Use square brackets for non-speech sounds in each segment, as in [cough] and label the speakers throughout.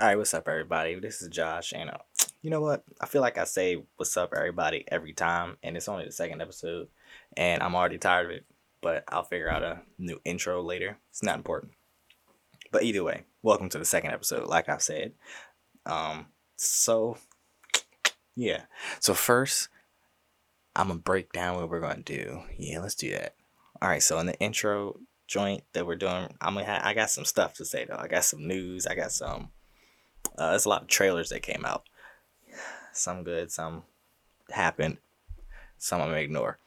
Speaker 1: All right, what's up, everybody? This is Josh, and uh, you know what? I feel like I say "What's up, everybody" every time, and it's only the second episode, and I'm already tired of it. But I'll figure out a new intro later. It's not important. But either way, welcome to the second episode. Like I said, um, so yeah. So first, I'm gonna break down what we're gonna do. Yeah, let's do that. All right. So in the intro joint that we're doing, I'm gonna. Ha- I got some stuff to say though. I got some news. I got some uh, there's a lot of trailers that came out. Some good, some happened, some I'm gonna ignore.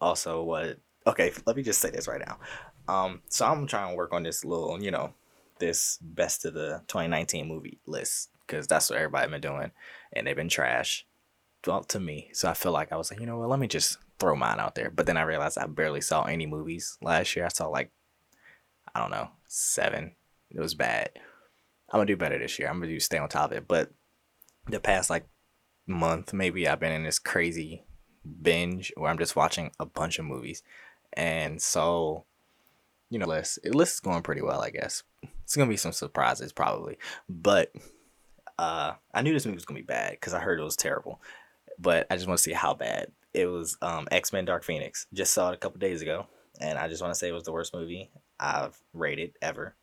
Speaker 1: Also, what? Okay, let me just say this right now. Um, so I'm trying to work on this little, you know, this best of the 2019 movie list because that's what everybody been doing, and they've been trash. Well, to me, so I feel like I was like, you know what? Let me just throw mine out there. But then I realized I barely saw any movies last year. I saw like, I don't know, seven. It was bad. I'm gonna do better this year. I'm gonna do stay on top of it. But the past like month, maybe I've been in this crazy binge where I'm just watching a bunch of movies, and so you know, list list is going pretty well, I guess. It's gonna be some surprises probably, but uh, I knew this movie was gonna be bad because I heard it was terrible, but I just want to see how bad it was. Um, X Men Dark Phoenix. Just saw it a couple days ago, and I just want to say it was the worst movie I've rated ever.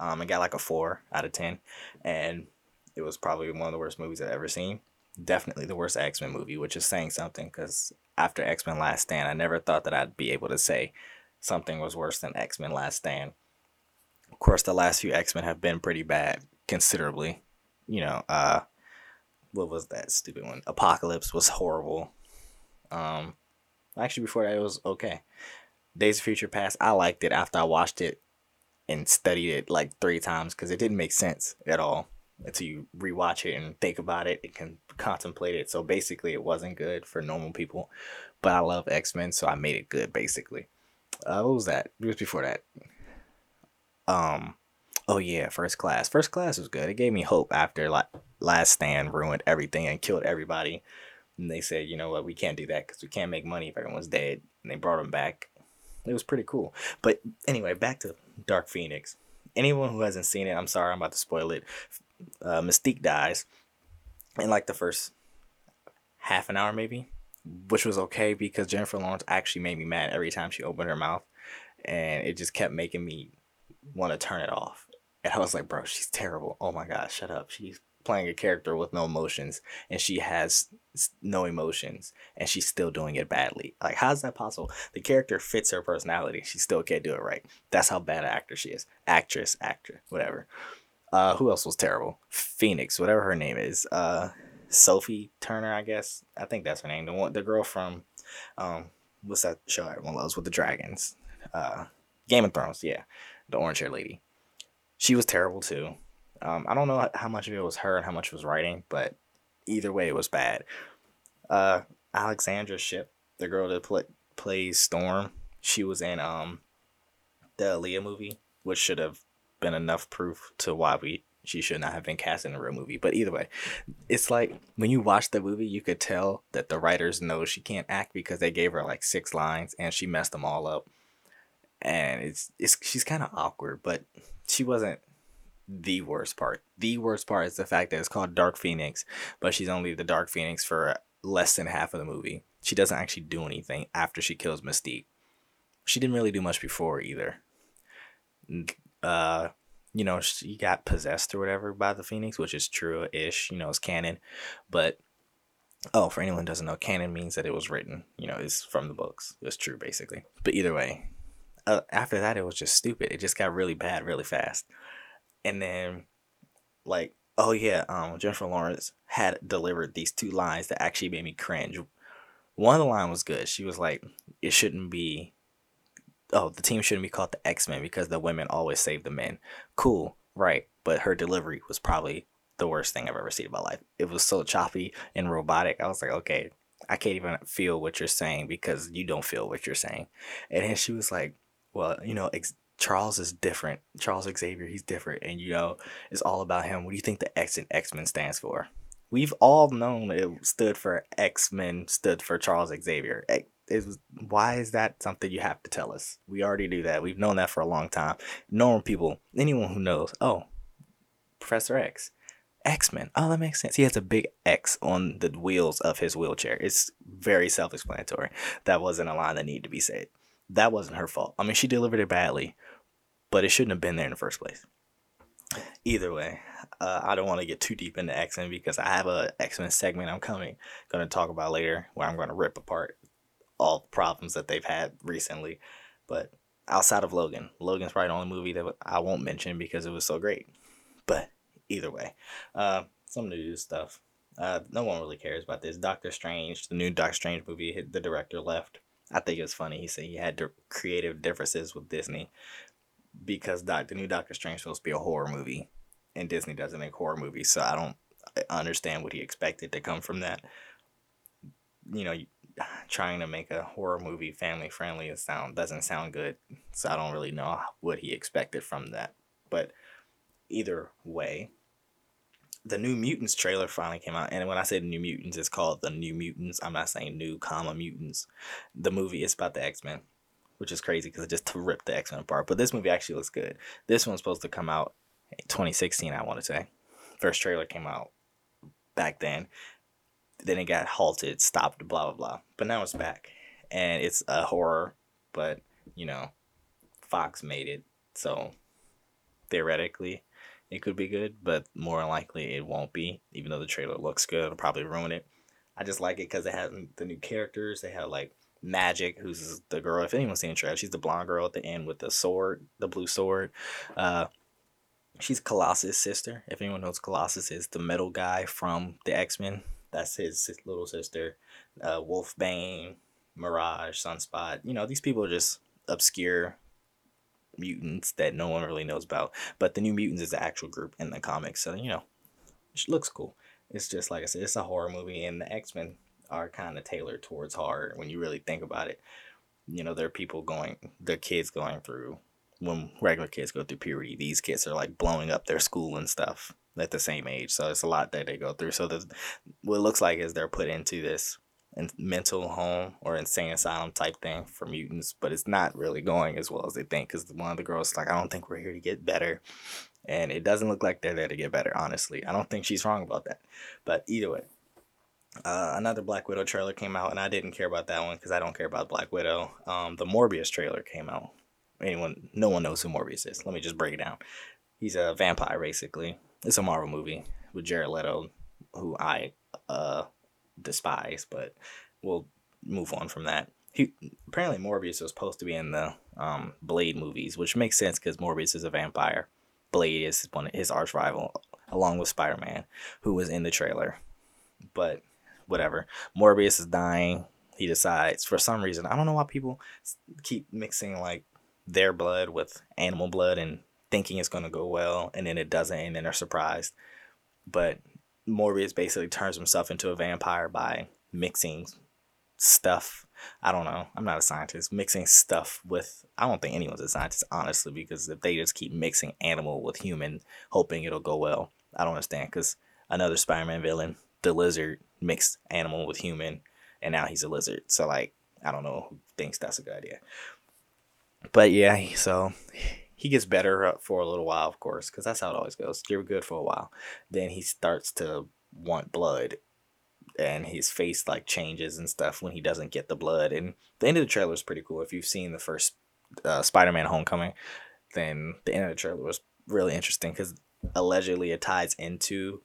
Speaker 1: Um, it got like a four out of ten, and it was probably one of the worst movies I've ever seen. Definitely the worst X Men movie, which is saying something because after X Men Last Stand, I never thought that I'd be able to say something was worse than X Men Last Stand. Of course, the last few X Men have been pretty bad, considerably. You know, uh, what was that stupid one? Apocalypse was horrible. Um, actually, before that, it was okay. Days of Future Past, I liked it after I watched it and studied it like three times because it didn't make sense at all until you rewatch it and think about it and can contemplate it. So basically, it wasn't good for normal people, but I love X Men, so I made it good. Basically, uh, what was that? It was before that. Um, oh yeah, First Class. First Class was good. It gave me hope after like Last Stand ruined everything and killed everybody. And they said, you know what, we can't do that because we can't make money if everyone's dead. And they brought him back. It was pretty cool. But anyway, back to Dark Phoenix. Anyone who hasn't seen it, I'm sorry, I'm about to spoil it. Uh, Mystique dies in like the first half an hour, maybe, which was okay because Jennifer Lawrence actually made me mad every time she opened her mouth, and it just kept making me want to turn it off. And I was like, bro, she's terrible. Oh my god, shut up. She's playing a character with no emotions and she has no emotions and she's still doing it badly. Like, how's that possible? The character fits her personality. She still can't do it right. That's how bad an actor she is. Actress, actor, whatever. Uh, who else was terrible? Phoenix, whatever her name is. Uh, Sophie Turner, I guess. I think that's her name. The one, the girl from, um, what's that show everyone loves with the dragons? Uh, Game of Thrones. Yeah, the orange hair lady. She was terrible too. Um, I don't know how much of it was her and how much was writing, but either way, it was bad. Uh, Alexandra Shipp, the girl that play, plays Storm, she was in um the Aaliyah movie, which should have been enough proof to why we she should not have been cast in a real movie. But either way, it's like when you watch the movie, you could tell that the writers know she can't act because they gave her like six lines and she messed them all up. And it's it's she's kind of awkward, but she wasn't the worst part. The worst part is the fact that it's called Dark Phoenix, but she's only the Dark Phoenix for less than half of the movie. She doesn't actually do anything after she kills Mystique. She didn't really do much before either. Uh, you know, she got possessed or whatever by the Phoenix, which is true ish, you know, it's canon. But oh, for anyone doesn't know, canon means that it was written, you know, it's from the books. It's true basically. But either way, uh, after that, it was just stupid. It just got really bad really fast and then like oh yeah um jennifer lawrence had delivered these two lines that actually made me cringe. One of the line was good. She was like it shouldn't be oh the team shouldn't be called the x-men because the women always save the men. Cool right but her delivery was probably the worst thing i've ever seen in my life. It was so choppy and robotic. I was like okay i can't even feel what you're saying because you don't feel what you're saying. And then she was like well you know ex- Charles is different. Charles Xavier, he's different, and you know, it's all about him. What do you think the X in X Men stands for? We've all known it stood for X Men, stood for Charles Xavier. It was, why is that something you have to tell us? We already knew that. We've known that for a long time. Normal people, anyone who knows, oh, Professor X. X Men. Oh, that makes sense. He has a big X on the wheels of his wheelchair. It's very self explanatory. That wasn't a line that needed to be said. That wasn't her fault. I mean, she delivered it badly, but it shouldn't have been there in the first place. Either way, uh, I don't want to get too deep into X Men because I have a X Men segment I'm coming going to talk about later where I'm going to rip apart all the problems that they've had recently. But outside of Logan, Logan's probably the only movie that I won't mention because it was so great. But either way, uh, some news stuff. Uh, no one really cares about this. Doctor Strange, the new Doctor Strange movie, the director left. I think it was funny. He said he had creative differences with Disney because doc, the new Doctor Strange supposed to be a horror movie, and Disney doesn't make horror movies. So I don't understand what he expected to come from that. You know, [sighs] trying to make a horror movie family friendly sound doesn't sound good. So I don't really know what he expected from that. But either way, the New Mutants trailer finally came out, and when I say the New Mutants, it's called the New Mutants. I'm not saying new, comma mutants. The movie is about the X Men, which is crazy because it just [laughs] ripped the X Men apart. But this movie actually looks good. This one's supposed to come out 2016. I want to say, first trailer came out back then. Then it got halted, stopped, blah blah blah. But now it's back, and it's a horror. But you know, Fox made it, so theoretically it could be good, but more likely it won't be. Even though the trailer looks good, it'll probably ruin it. I just like it because it has the new characters. They have like Magik, who's the girl. If anyone's seen she's the blonde girl at the end with the sword, the blue sword. Uh, she's Colossus' sister. If anyone knows Colossus is the metal guy from the X Men. That's his little sister. Uh, Wolfbane, Mirage, Sunspot. You know, these people are just obscure mutants that no one really knows about. But the New Mutants is the actual group in the comics, so you know, it looks cool. It's just like I said, it's a horror movie, and the X Men are kind of tailored towards horror when you really think about it. You know, there are people going, the kids going through when regular kids go through puberty. These kids are like blowing up their school and stuff at the same age, so it's a lot that they go through. So the what it looks like is they're put into this mental home or insane asylum type thing for mutants, but it's not really going as well as they think. Because one of the girls like, I don't think we're here to get better, and it doesn't look like they're there to get better. Honestly, I don't think she's wrong about that. But either way, uh, another Black Widow trailer came out, and I didn't care about that one because I don't care about Black Widow. Um, the Morbius trailer came out. Anyone, no one knows who Morbius is. Let me just break it down. He's a vampire, basically. It's a Marvel movie with Jared Leto, who I uh despise, but we'll move on from that. He apparently Morbius was supposed to be in the um, Blade movies, which makes sense because Morbius is a vampire. Blade is one of his arch rival, along with Spider Man, who was in the trailer. But whatever, Morbius is dying. He decides for some reason I don't know why people keep mixing like their blood with animal blood and thinking it's gonna go well, and then it doesn't, and then they're surprised. But Morbius basically turns himself into a vampire by mixing stuff. I don't know. I'm not a scientist. Mixing stuff with I don't think anyone's a scientist honestly because if they just keep mixing animal with human hoping it'll go well, I don't understand cuz another Spider-Man villain, the lizard mixed animal with human and now he's a lizard. So like I don't know who thinks that's a good idea. But yeah, so he gets better for a little while, of course, because that's how it always goes. You're good for a while, then he starts to want blood, and his face like changes and stuff when he doesn't get the blood. And the end of the trailer is pretty cool. If you've seen the first uh, Spider-Man: Homecoming, then the end of the trailer was really interesting because allegedly it ties into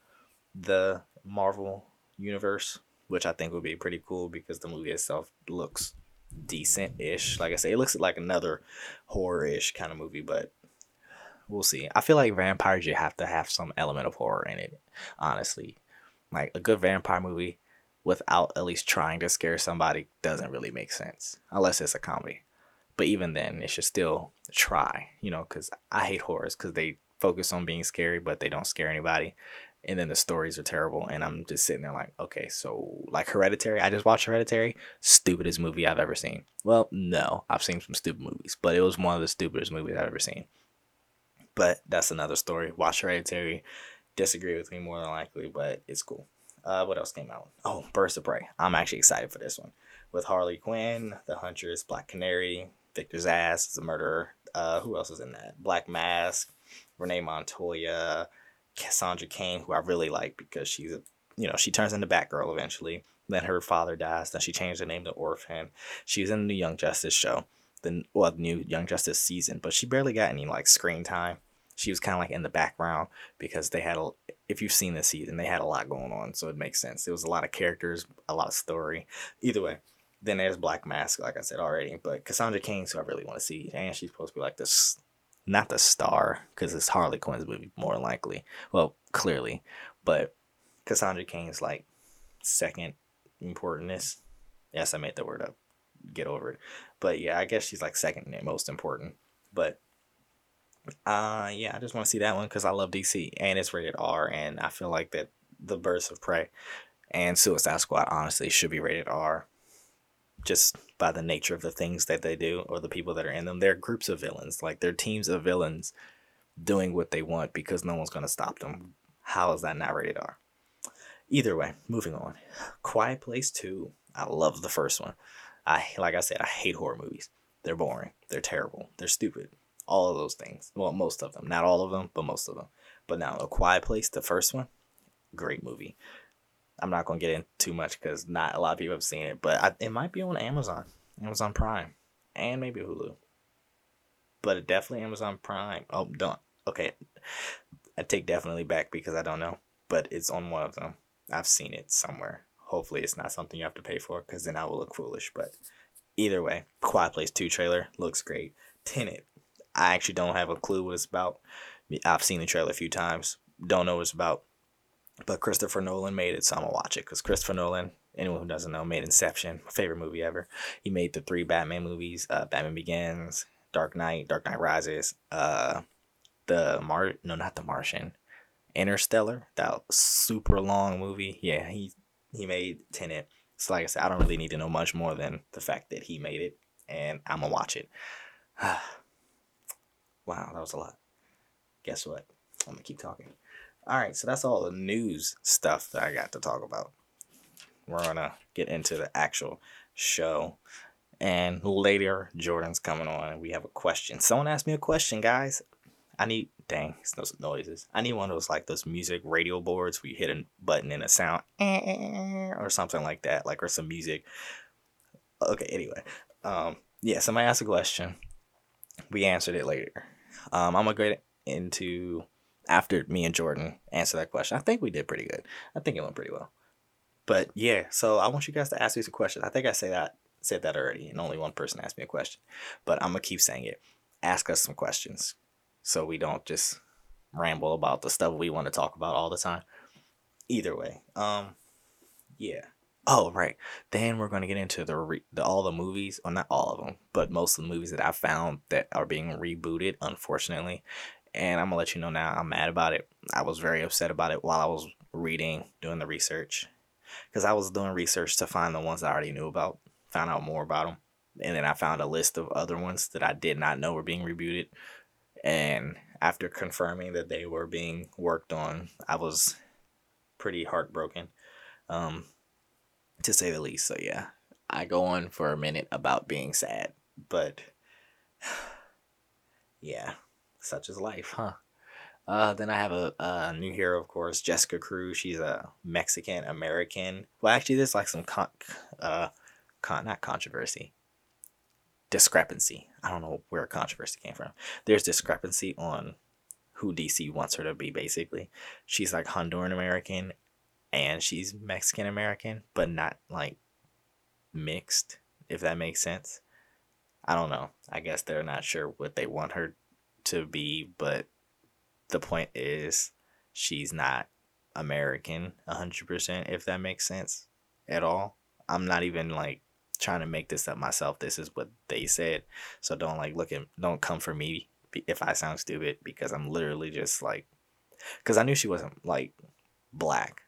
Speaker 1: the Marvel universe, which I think would be pretty cool because the movie itself looks decent ish. Like I say, it looks like another horror ish kind of movie, but we'll see. I feel like vampires you have to have some element of horror in it, honestly. Like a good vampire movie without at least trying to scare somebody doesn't really make sense unless it's a comedy. But even then, it should still try, you know, because I hate horrors because they focus on being scary, but they don't scare anybody and then the stories are terrible and i'm just sitting there like okay so like hereditary? I just watched hereditary? Stupidest movie i've ever seen. Well no i've seen some stupid movies but it was one of the stupidest movies i've ever seen. But that's another story. Watch hereditary. Disagree with me more than likely but it's cool. Uh, what else came out? Oh birds of prey. I'm actually excited for this one. With harley quinn the huntress black canary victor zsasz is a murderer. Uh, who else is in that? Black mask renee montoya Cassandra Cain, who I really like because she's you know she turns into Batgirl eventually. Then her father dies. Then she changed the name to Orphan. She was in the Young Justice show, the well the new Young Justice season, but she barely got any like screen time. She was kind of like in the background because they had a. If you've seen this season, they had a lot going on, so it makes sense. There was a lot of characters, a lot of story. Either way, then there's Black Mask, like I said already. But Cassandra Cain, who I really want to see, and she's supposed to be like this, not the star, because it's Harley Quinn's movie more likely. Well, clearly, but Cassandra Cain's like second importantness. Yes, I made the word up. Get over it. But yeah, I guess she's like second most important. But uh yeah, I just want to see that one because I love DC and it's rated R and I feel like that the Birds of Prey and Suicide Squad honestly should be rated R just by the nature of the things that they do or the people that are in them. They're groups of villains, like they're teams of villains doing what they want because no one's gonna stop them. How is that not rated R? Either way, moving on. Quiet Place 2. I love the first one. I like I said, I hate horror movies. They're boring. They're terrible. They're stupid. All of those things. Well, most of them. Not all of them, but most of them. But now, A Quiet Place, the first one, great movie. I'm not gonna get in too much because not a lot of people have seen it, but I, it might be on Amazon, Amazon Prime, and maybe Hulu. But definitely Amazon Prime. Oh, don't. Okay, I take definitely back because I don't know, but it's on one of them. I've seen it somewhere. Hopefully, it's not something you have to pay for because then I will look foolish. But either way, Quiet Place 2 trailer looks great. Tenet, I actually don't have a clue what it's about. I've seen the trailer a few times. Don't know what it's about. But Christopher Nolan made it, so I'm gonna watch it because Christopher Nolan, anyone who doesn't know, made Inception, my favorite movie ever. He made the three Batman movies: uh, Batman Begins, Dark Knight, Dark Knight Rises, uh, the Mar no, not the Martian, Interstellar, that super long movie. Yeah, he he made Tenet. So like I said, I don't really need to know much more than the fact that he made it, and I'm gonna watch it. [sighs] wow, that was a lot. Guess what? I'm gonna keep talking. All right, so that's all the news stuff that I got to talk about. We're gonna get into the actual show. And later, Jordan's coming on, and we have a question. Someone asked me a question, guys. I need dang, it's those noises. I need one of those like those music radio boards where you hit a button and a sound [laughs] or something like that, like or some music. Okay, anyway. Um, yeah, somebody asked a question. We answered it later. Um, I'm gonna get into after me and Jordan answer that question. I think we did pretty good. I think it went pretty well. But yeah, so I want you guys to ask me some questions. I think I say that said that already, and only one person asked me a question. But I'm gonna keep saying it. Ask us some questions so we don't just ramble about the stuff we want to talk about all the time. Either way, um, yeah. Oh right. Then we're gonna get into the, re- the all the movies, or not all of them, but most of the movies that I found that are being rebooted, unfortunately. And I'm gonna let you know now. I'm mad about it. I was very upset about it while I was reading, doing the research, because I was doing research to find the ones I already knew about, found out more about them, and then I found a list of other ones that I did not know were being rebooted. And after confirming that they were being worked on, I was pretty heartbroken, um, to say the least. So yeah, I go on for a minute about being sad, but [sighs] yeah, such is life, huh? Uh, then I have a, a new hero, of course, Jessica Cruz. She's a Mexican American. Well, actually, there's like some con, uh, con, not controversy, discrepancy. I don't know where controversy came from. There's discrepancy on who DC wants her to be, basically. She's like Honduran American and she's Mexican American, but not like mixed, if that makes sense. I don't know. I guess they're not sure what they want her to be, but the point is she's not American 100%, if that makes sense at all. I'm not even like trying to make this up myself. This is what they said. So don't like look at don't come for me if I sound stupid because I'm literally just like cuz I knew she wasn't like black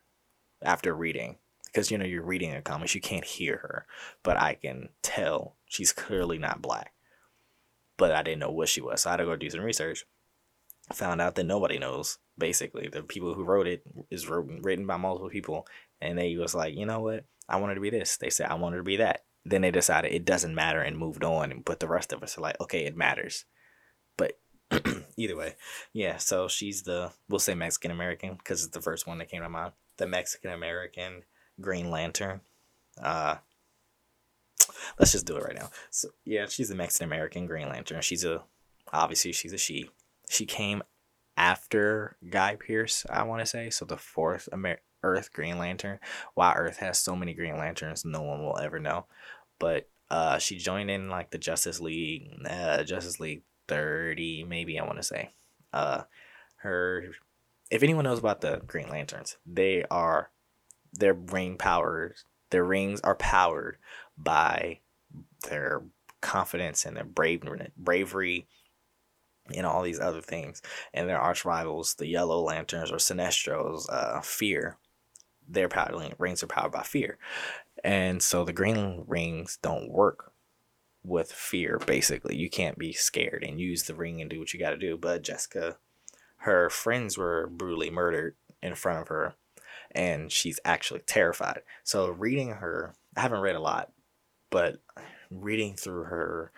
Speaker 1: after reading because you know you're reading a comic you can't hear her but I can tell she's clearly not black. But I didn't know what she was. So I had to go do some research. Found out that nobody knows basically. The people who wrote it is written by multiple people and they was like, "You know what? I wanted to be this." They said, "I wanted to be that." then they decided it doesn't matter and moved on. And but the rest of us are like, okay, it matters. But [clears throat] Either way, yeah. So she's the we'll say Mexican American because it's the first one that came to mind. The Mexican American Green Lantern. Uh, [laughs] let's just do it right now. So yeah, she's a Mexican American Green Lantern. She's a obviously she's a she. She came after Guy Pearce, I want to say. So the fourth Amer- Earth Green Lantern. Why Earth has so many Green Lanterns, no one will ever know. But uh, she joined in like the Justice League, uh, Justice League 30, maybe I want to say. Uh, her, if anyone knows about the Green Lanterns, they are, their ring powers, their rings are powered by their confidence and their bravery, and all these other things. And their arch rivals, the Yellow Lanterns or Sinestro's, uh, fear. Their power rings are powered by fear, and so the green rings don't work with fear. Basically, you can't be scared and use the ring and do what you got to do. But Jessica, her friends were brutally murdered in front of her, and she's actually terrified. So reading her, I haven't read a lot, but reading through her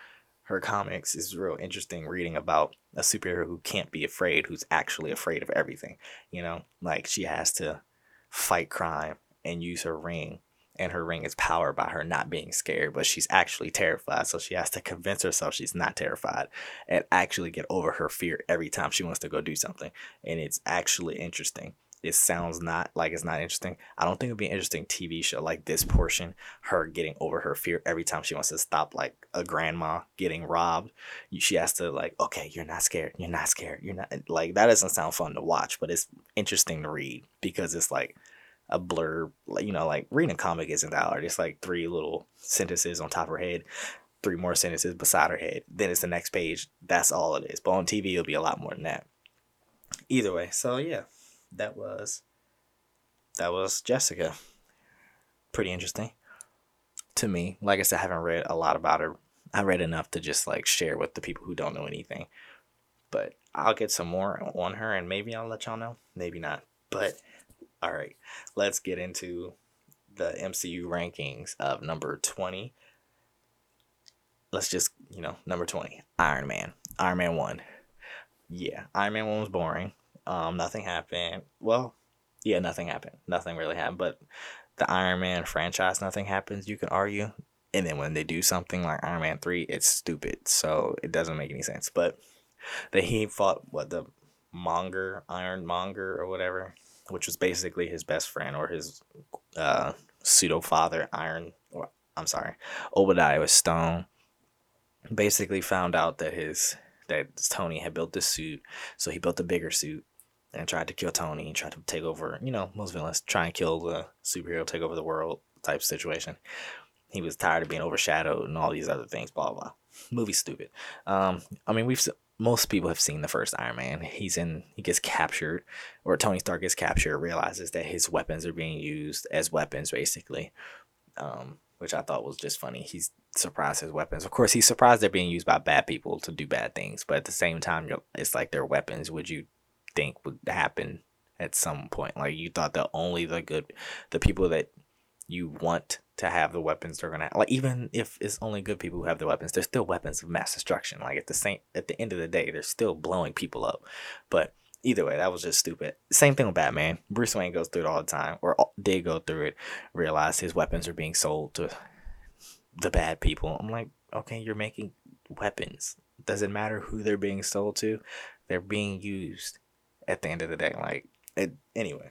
Speaker 1: her comics is real interesting reading about a superhero who can't be afraid who's actually afraid of everything you know? Like she has to fight crime and use her ring and her ring is powered by her not being scared but she's actually terrified so she has to convince herself she's not terrified and actually get over her fear every time she wants to go do something and it's actually interesting it sounds not like it's not interesting. I don't think it'd be an interesting TV show like this portion, her getting over her fear every time she wants to stop like a grandma getting robbed. She has to like, okay, you're not scared. You're not scared. You're not like that doesn't sound fun to watch, but it's interesting to read because it's like a blurb, you know, like reading a comic isn't that hard. It's like three little sentences on top of her head, three more sentences beside her head. Then it's the next page. That's all it is. But on TV, it'll be a lot more than that. Either way, so yeah that was that was Jessica. Pretty interesting to me. Like I said, I haven't read a lot about her. I read enough to just like share with the people who don't know anything. But I'll get some more on her and maybe I'll let y'all know. Maybe not. But all right, let's get into the MCU rankings of number 20. Let's just, you know, number 20, Iron Man. Iron Man 1. Yeah, Iron Man 1 was boring. Um, nothing happened. Well, yeah, nothing happened. Nothing really happened. But the Iron Man franchise, nothing happens. You can argue, and then when they do something like Iron Man three, it's stupid. So it doesn't make any sense. But that he fought what the Monger, Iron Monger, or whatever, which was basically his best friend or his uh, pseudo father, Iron. Or I'm sorry, Obadiah Stone. Basically, found out that his that Tony had built this suit, so he built a bigger suit and tried to kill Tony and tried to take over, you know, most villains try and kill the superhero, take over the world type situation. He was tired of being overshadowed and all these other things, blah, blah. Movie stupid. Um, I mean, we've, most people have seen the first Iron Man. He's in, he gets captured, or Tony Stark gets captured, realizes that his weapons are being used as weapons, basically. Um, which I thought was just funny. He's surprised his weapons. Of course, he's surprised they're being used by bad people to do bad things, but at the same time, it's like their weapons. Would you think would happen at some point. Like you thought that only the good, the people that you want to have the weapons they're gonna like even if it's only good people who have the weapons, they're still weapons of mass destruction. Like at the same at the end of the day, they're still blowing people up. But either way, that was just stupid. Same thing with Batman. Bruce Wayne goes through it all the time, or did go through it. Realize his weapons are being sold to the bad people. I'm like, okay, you're making weapons. Does it matter who they're being sold to? They're being used at the end of the day. Like, it, anyway.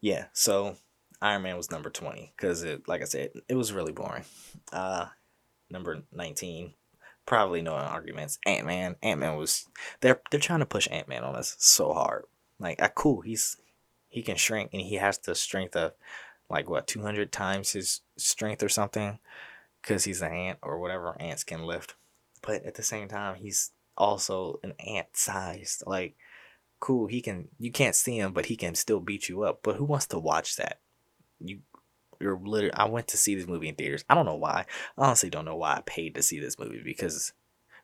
Speaker 1: Yeah, so Iron Man was number 20 because it, like I said, it was really boring. Uh, number 19, probably no arguments. Ant Man, Ant Man was they're they're trying to push Ant Man on us so hard. Like, uh, cool, he's he can shrink and he has the strength of like what 200 times his strength or something because he's an ant or whatever ants can lift. But at the same time, he's also an ant sized. Like cool, he can you can't see him, but he can still beat you up. But who wants to watch that? You you're literally I went to see this movie in theaters. I don't know why. I honestly don't know why I paid to see this movie because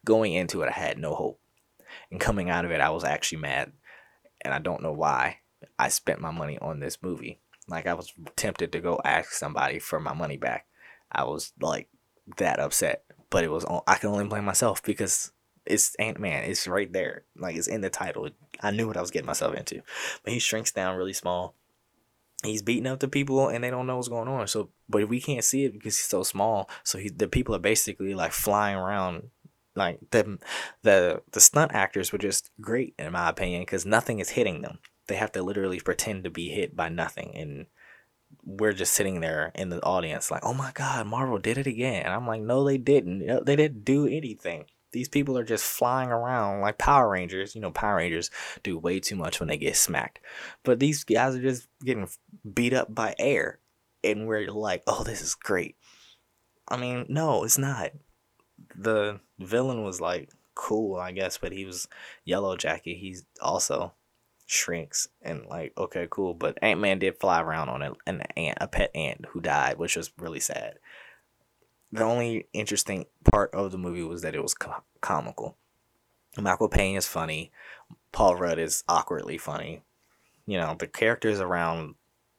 Speaker 1: going into it I had no hope. And coming out of it I was actually mad. And I don't know why I spent my money on this movie. Like I was tempted to go ask somebody for my money back. I was like that upset, but it was I can only blame myself because It's Ant Man. It's right there. Like it's in the title. I knew what I was getting myself into. But he shrinks down really small. He's beating up the people and they don't know what's going on. So but we can't see it because he's so small. So he the people are basically like flying around like the the the stunt actors were just great in my opinion because nothing is hitting them. They have to literally pretend to be hit by nothing and we're just sitting there in the audience like, oh my god, Marvel did it again. And I'm like, no, they didn't. They didn't do anything. These people are just flying around like Power Rangers. You know, Power Rangers do way too much when they get smacked. But these guys are just getting beat up by air. And we're like, oh, this is great. I mean, no, it's not. The villain was like cool, I guess, but he was Yellow Jacket. He's also shrinks and like okay cool but ant-man did fly around on an ant a pet ant who died which was really sad the only interesting part of the movie was that it was com- comical. Michael Peña is funny. Paul rudd is awkwardly funny. You know the characters around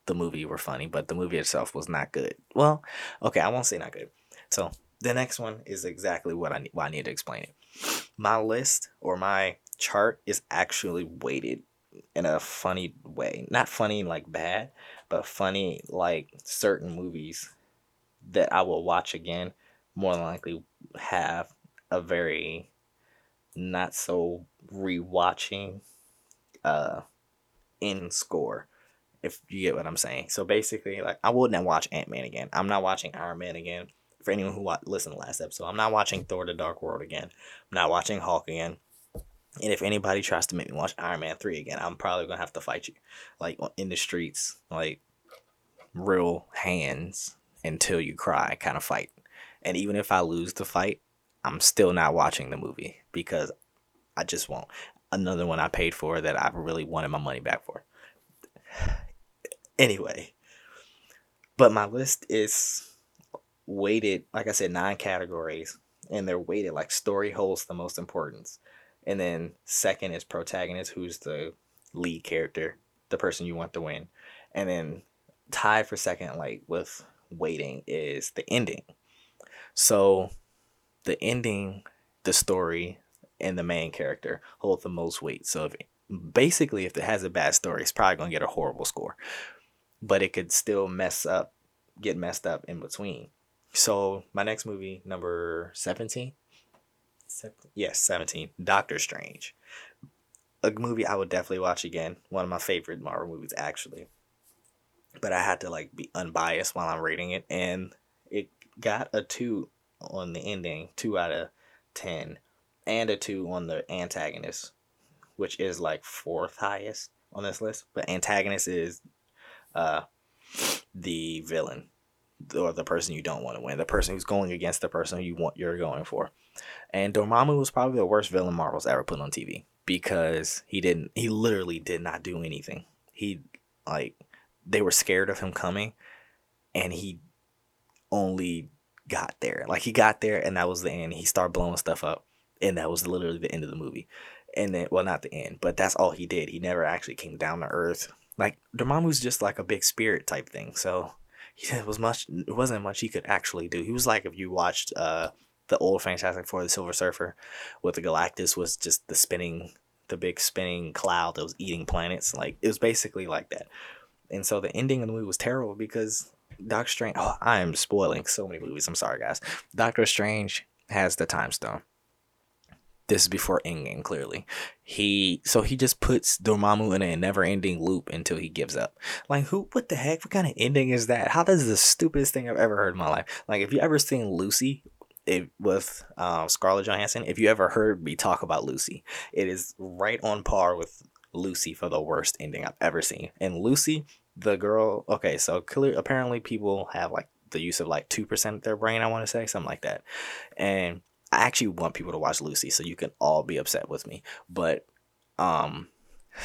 Speaker 1: the movie were funny but the movie itself was not good. Well okay i won't say not good. So the next one is exactly what i need why i need to explain it. My list or my chart is actually weighted in a funny way. Not funny like bad, but funny like certain movies that I will watch again more than likely have a very not so rewatching uh in score if you get what I'm saying. So basically like I wouldn't watch Ant-Man again. I'm not watching Iron Man again. For anyone who listened to last episode, I'm not watching Thor the Dark World again. I'm not watching Hulk again. And if anybody tries to make me watch Iron Man 3 again, I'm probably going to have to fight you. Like in the streets, like real hands until you cry kind of fight. And even if I lose the fight, I'm still not watching the movie because I just won't. Another one I paid for that I really wanted my money back for. [sighs] Anyway, but my list is weighted, like I said, nine categories, and they're weighted like story holds the most importance. And then second is protagonist, who's the lead character, the person you want to win. And then tied for second, like with waiting, is the ending. So the ending, the story, and the main character hold the most weight. So if basically if it has a bad story, it's probably gonna get a horrible score. But it could still mess up, get messed up in between. So my next movie, number seventeen, yes, 17. Doctor Strange. A movie I would definitely watch again. One of my favorite Marvel movies, actually. But I had to like be unbiased while I'm rating it, and it got a two on the ending, two out of ten, and a two on the antagonist, which is like fourth highest on this list. But antagonist is uh the villain or the person you don't want to win, the person who's going against the person you want you're going for. And Dormammu was probably the worst villain Marvel's ever put on TV because he didn't he literally did not do anything. He like they were scared of him coming and he only got there. Like he got there and that was the end. He started blowing stuff up and that was literally the end of the movie. And then well not the end, but that's all he did. He never actually came down to earth. Like Dormammu's just like a big spirit type thing. So he was much it wasn't much he could actually do. He was like if you watched uh the old Fantastic Four, the Silver Surfer, with the Galactus was just the spinning, the big spinning cloud that was eating planets. Like it was basically like that. And so the ending of the movie was terrible because Doctor Strange. Oh, I am spoiling so many movies. I'm sorry, guys. Doctor Strange has the time stone. This is before Endgame, clearly. He so he just puts Dormammu in a never-ending loop until he gives up. Like, who? What the heck? What kind of ending is that? How does the stupidest thing I've ever heard in my life? Like, if you ever seen Lucy if, with uh, Scarlett Johansson, if you ever heard me talk about Lucy, it is right on par with Lucy for the worst ending I've ever seen. And Lucy, the girl, okay, so clear, apparently people have like the use of like 2% of their brain, I want to say, something like that. And I actually want people to watch Lucy so you can all be upset with me. But um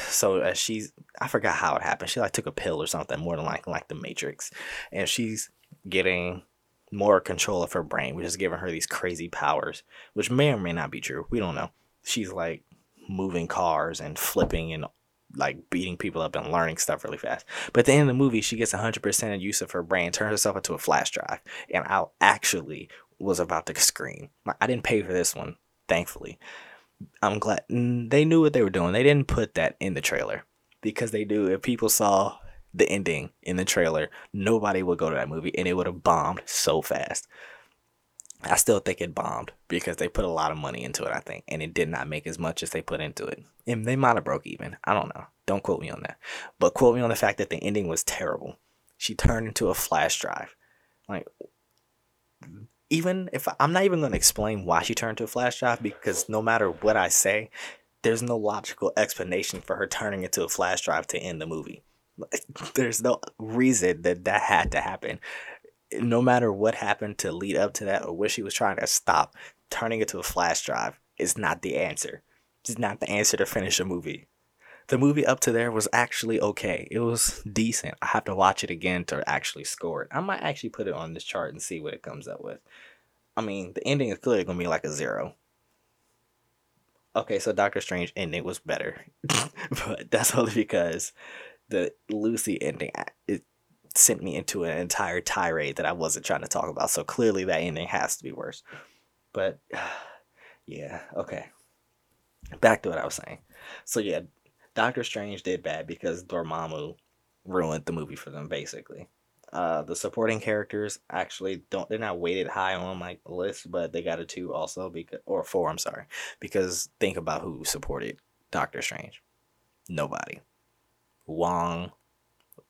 Speaker 1: so as she's I forgot how it happened. She like took a pill or something, more than like like the Matrix. And she's getting more control of her brain, which is giving her these crazy powers, which may or may not be true. We don't know. She's like moving cars and flipping and like beating people up and learning stuff really fast. But at the end of the movie, she gets 100% use of her brain, turns herself into a flash drive. And I actually was about to scream. I didn't pay for this one, thankfully. I'm glad they knew what they were doing. They didn't put that in the trailer because they knew if people saw the ending in the trailer, nobody would go to that movie and it would have bombed so fast. I still think it bombed because they put a lot of money into it, I think, and it did not make as much as they put into it. And they might have broke even. I don't know. Don't quote me on that. But quote me on the fact that the ending was terrible. She turned into a flash drive. Like even if I'm not even going to explain why she turned to a flash drive because no matter what I say, there's no logical explanation for her turning into a flash drive to end the movie. [laughs] There's no reason that that had to happen. No matter what happened to lead up to that or what she was trying to stop, turning it to a flash drive is not the answer. It's not the answer to finish a movie. The movie up to there was actually okay. It was decent. I have to watch it again to actually score it. I might actually put it on this chart and see what it comes up with. I mean, the ending is clearly gonna be like a zero. Okay, so Doctor Strange ending was better, [laughs] but that's only because the Lucy ending it sent me into an entire tirade that I wasn't trying to talk about. So clearly that ending has to be worse. But [sighs] yeah, okay. Back to what I was saying. So yeah, Doctor Strange did bad because Dormammu ruined the movie for them basically. Uh, the supporting characters actually don't they're not weighted high on my list, but they got a two also because or four, I'm sorry. Because think about who supported Doctor Strange. Nobody. Wong,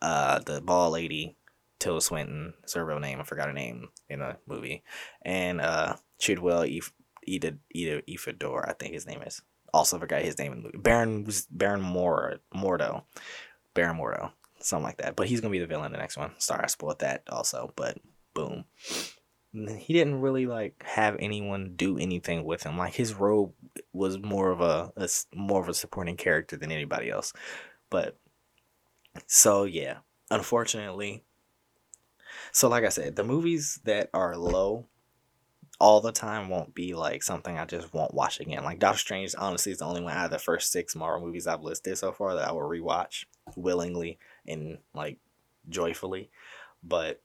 Speaker 1: uh, the ball lady, Tilda Swinton, it's her real name, I forgot her name in the movie. And uh Chiwetel Ef- Eda Eda Ifador, I think his name is. Also forgot his name in the movie. Baron Baron Mor Mordo. Baron Mordo. Something like that. But he's gonna be the villain in the next one. Sorry I spoiled that also, but boom. He didn't really like have anyone do anything with him. Like his role was more of a, a more of a supporting character than anybody else. But so yeah, unfortunately. So like I said, the movies that are low all the time won't be like something I just won't watch again. Like Doctor Strange, honestly, is the only one out of the first six Marvel movies I've listed so far that I will rewatch willingly and like joyfully. But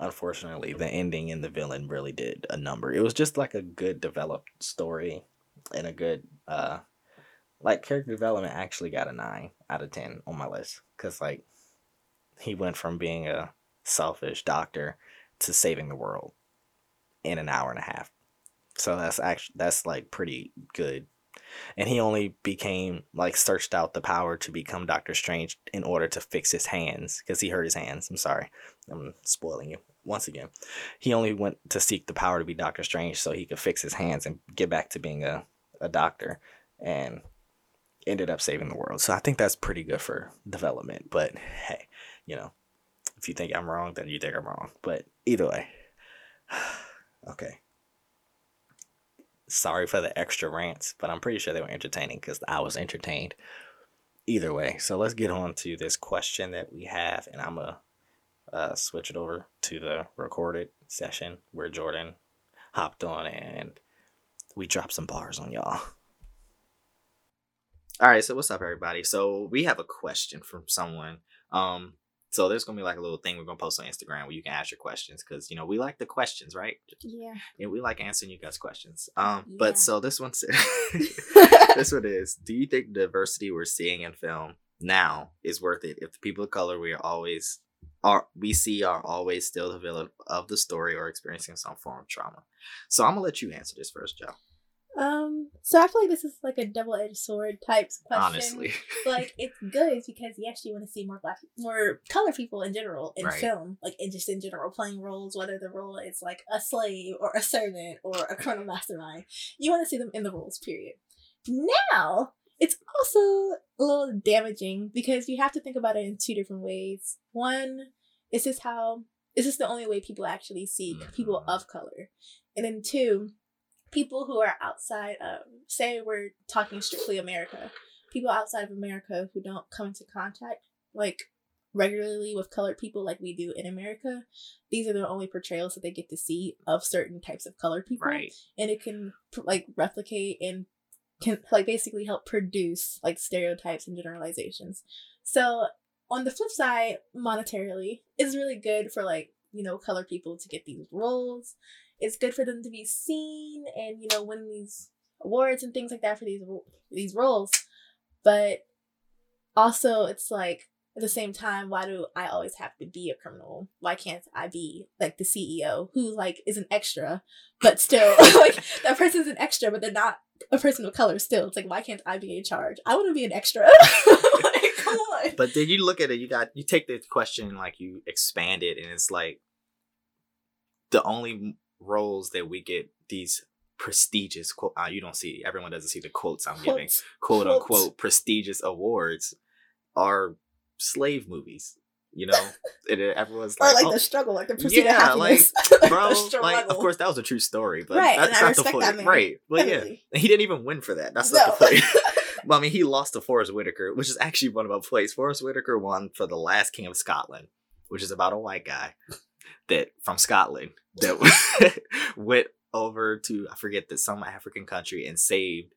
Speaker 1: unfortunately, the ending and the villain really did a number. It was just like a good developed story and a good uh like character development actually got a 9 out of 10 on my list cuz like he went from being a selfish doctor to saving the world in an hour and a half. So that's actually that's like pretty good. And he only became like searched out the power to become Doctor Strange in order to fix his hands because he hurt his hands. I'm sorry, I'm spoiling you once again. He only went to seek the power to be Doctor Strange so he could fix his hands and get back to being a, a doctor and ended up saving the world. So I think that's pretty good for development. But hey, you know, if you think I'm wrong, then you think I'm wrong. But either way. [sighs] Okay. Sorry for the extra rants, but I'm pretty sure they were entertaining because I was entertained. Either way, so let's get on to this question that we have, and I'm gonna uh, switch it over to the recorded session where Jordan hopped on and we dropped some bars on y'all. All right, so what's up, everybody? So we have a question from someone. Um, so there's gonna be like a little thing we're gonna post on Instagram where you can ask your questions because you know we like the questions, right?
Speaker 2: Yeah.
Speaker 1: And we like answering you guys' questions. Um, yeah. but so this one said, [laughs] [laughs] this one is: Do you think the diversity we're seeing in film now is worth it if the people of color we are always are we see are always still the villain of the story or experiencing some form of trauma? So I'm gonna let you answer this first, Joe.
Speaker 2: Um, so I feel like this is like a double edged sword type question.
Speaker 1: Honestly, [laughs]
Speaker 2: like it's good because yes, you want to see more black, more color people in general in right. film, like in just in general playing roles, whether the role is like a slave or a servant or a criminal mastermind. You want to see them in the roles. Period. Now it's also a little damaging because you have to think about it in two different ways. One, is this how is this the only way people actually see people mm-hmm. of color? And then two, people who are outside of, say, we're talking strictly America, people outside of America who don't come into contact like regularly with colored people like we do in America, these are the only portrayals that they get to see of certain types of colored people.
Speaker 1: Right.
Speaker 2: And it can like replicate and can like basically help produce like stereotypes and generalizations. So on the flip side, monetarily, it's really good for like, you know, colored people to get these roles it's good for them to be seen and you know win these awards and things like that for these these roles, but also it's like at the same time, why do I always have to be a criminal? Why can't I be like the CEO who like is an extra, but still [laughs] like that person's an extra, but they're not a person of color still. It's like why can't I be in charge? I want to be an extra. [laughs] like,
Speaker 1: come on. But then you look at it, you got you take the question like you expand it, and it's like the only roles that we get these prestigious quote uh, you don't see everyone doesn't see the quotes i'm quotes. giving quote quotes. unquote prestigious awards are slave movies. You know, [laughs] and everyone's like,
Speaker 2: or like
Speaker 1: oh,
Speaker 2: the struggle, like the pursuit yeah, of happiness. [laughs]
Speaker 1: like bro, like of course that was a true story, but right, that's not the point, right? But yeah, he didn't even win for that. That's no. not the point. [laughs] well, I mean, he lost to Forest Whitaker, which is actually one of my plays. Forest Whitaker won for the Last King of Scotland, which is about a white guy that from Scotland that [laughs] went over to I forget that some African country and saved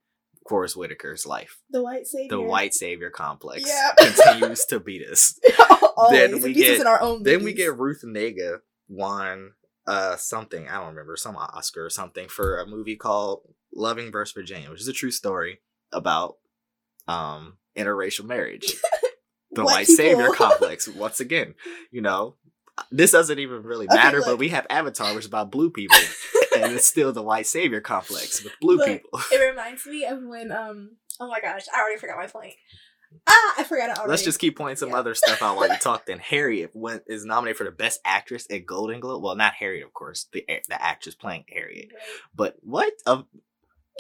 Speaker 1: Forest Whitaker's life.
Speaker 2: The white savior.
Speaker 1: The white savior complex yeah. [laughs] continues to beat us. [laughs] then we get then we get Ruth Negga won uh something I don't remember some Oscar or something for a movie called Loving vs Virginia, which is a true story about um interracial marriage. the white, white savior complex once again. You know, this doesn't even really matter, okay, but we have Avatar, which is about blue people and it's still the white savior complex with blue people.
Speaker 2: It reminds me of when um oh my gosh, I already forgot my point. Ah, I forgot it already.
Speaker 1: Let's just keep pointing some yeah. other stuff out while you [laughs] talk. Then Harriet went is nominated for the best actress at Golden Globe. Well, not Harriet, of course, the the actress playing Harriet. Right. But what of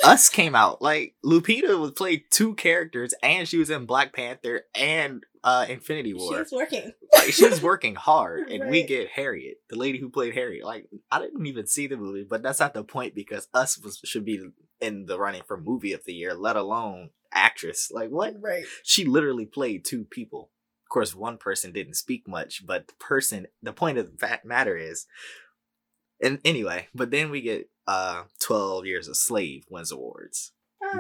Speaker 1: us came out like Lupita was played two characters, and she was in Black Panther and uh Infinity War.
Speaker 2: She was working.
Speaker 1: like she was working hard, and right. we get Harriet, the lady who played Harriet. Like I didn't even see the movie, but that's not the point because us was should be in the running for movie of the year, let alone actress. Like what?
Speaker 2: Right.
Speaker 1: She literally played two people. Of course, one person didn't speak much, but the person. The point of the matter is, and anyway, but then we get uh 12 Years a Slave wins awards.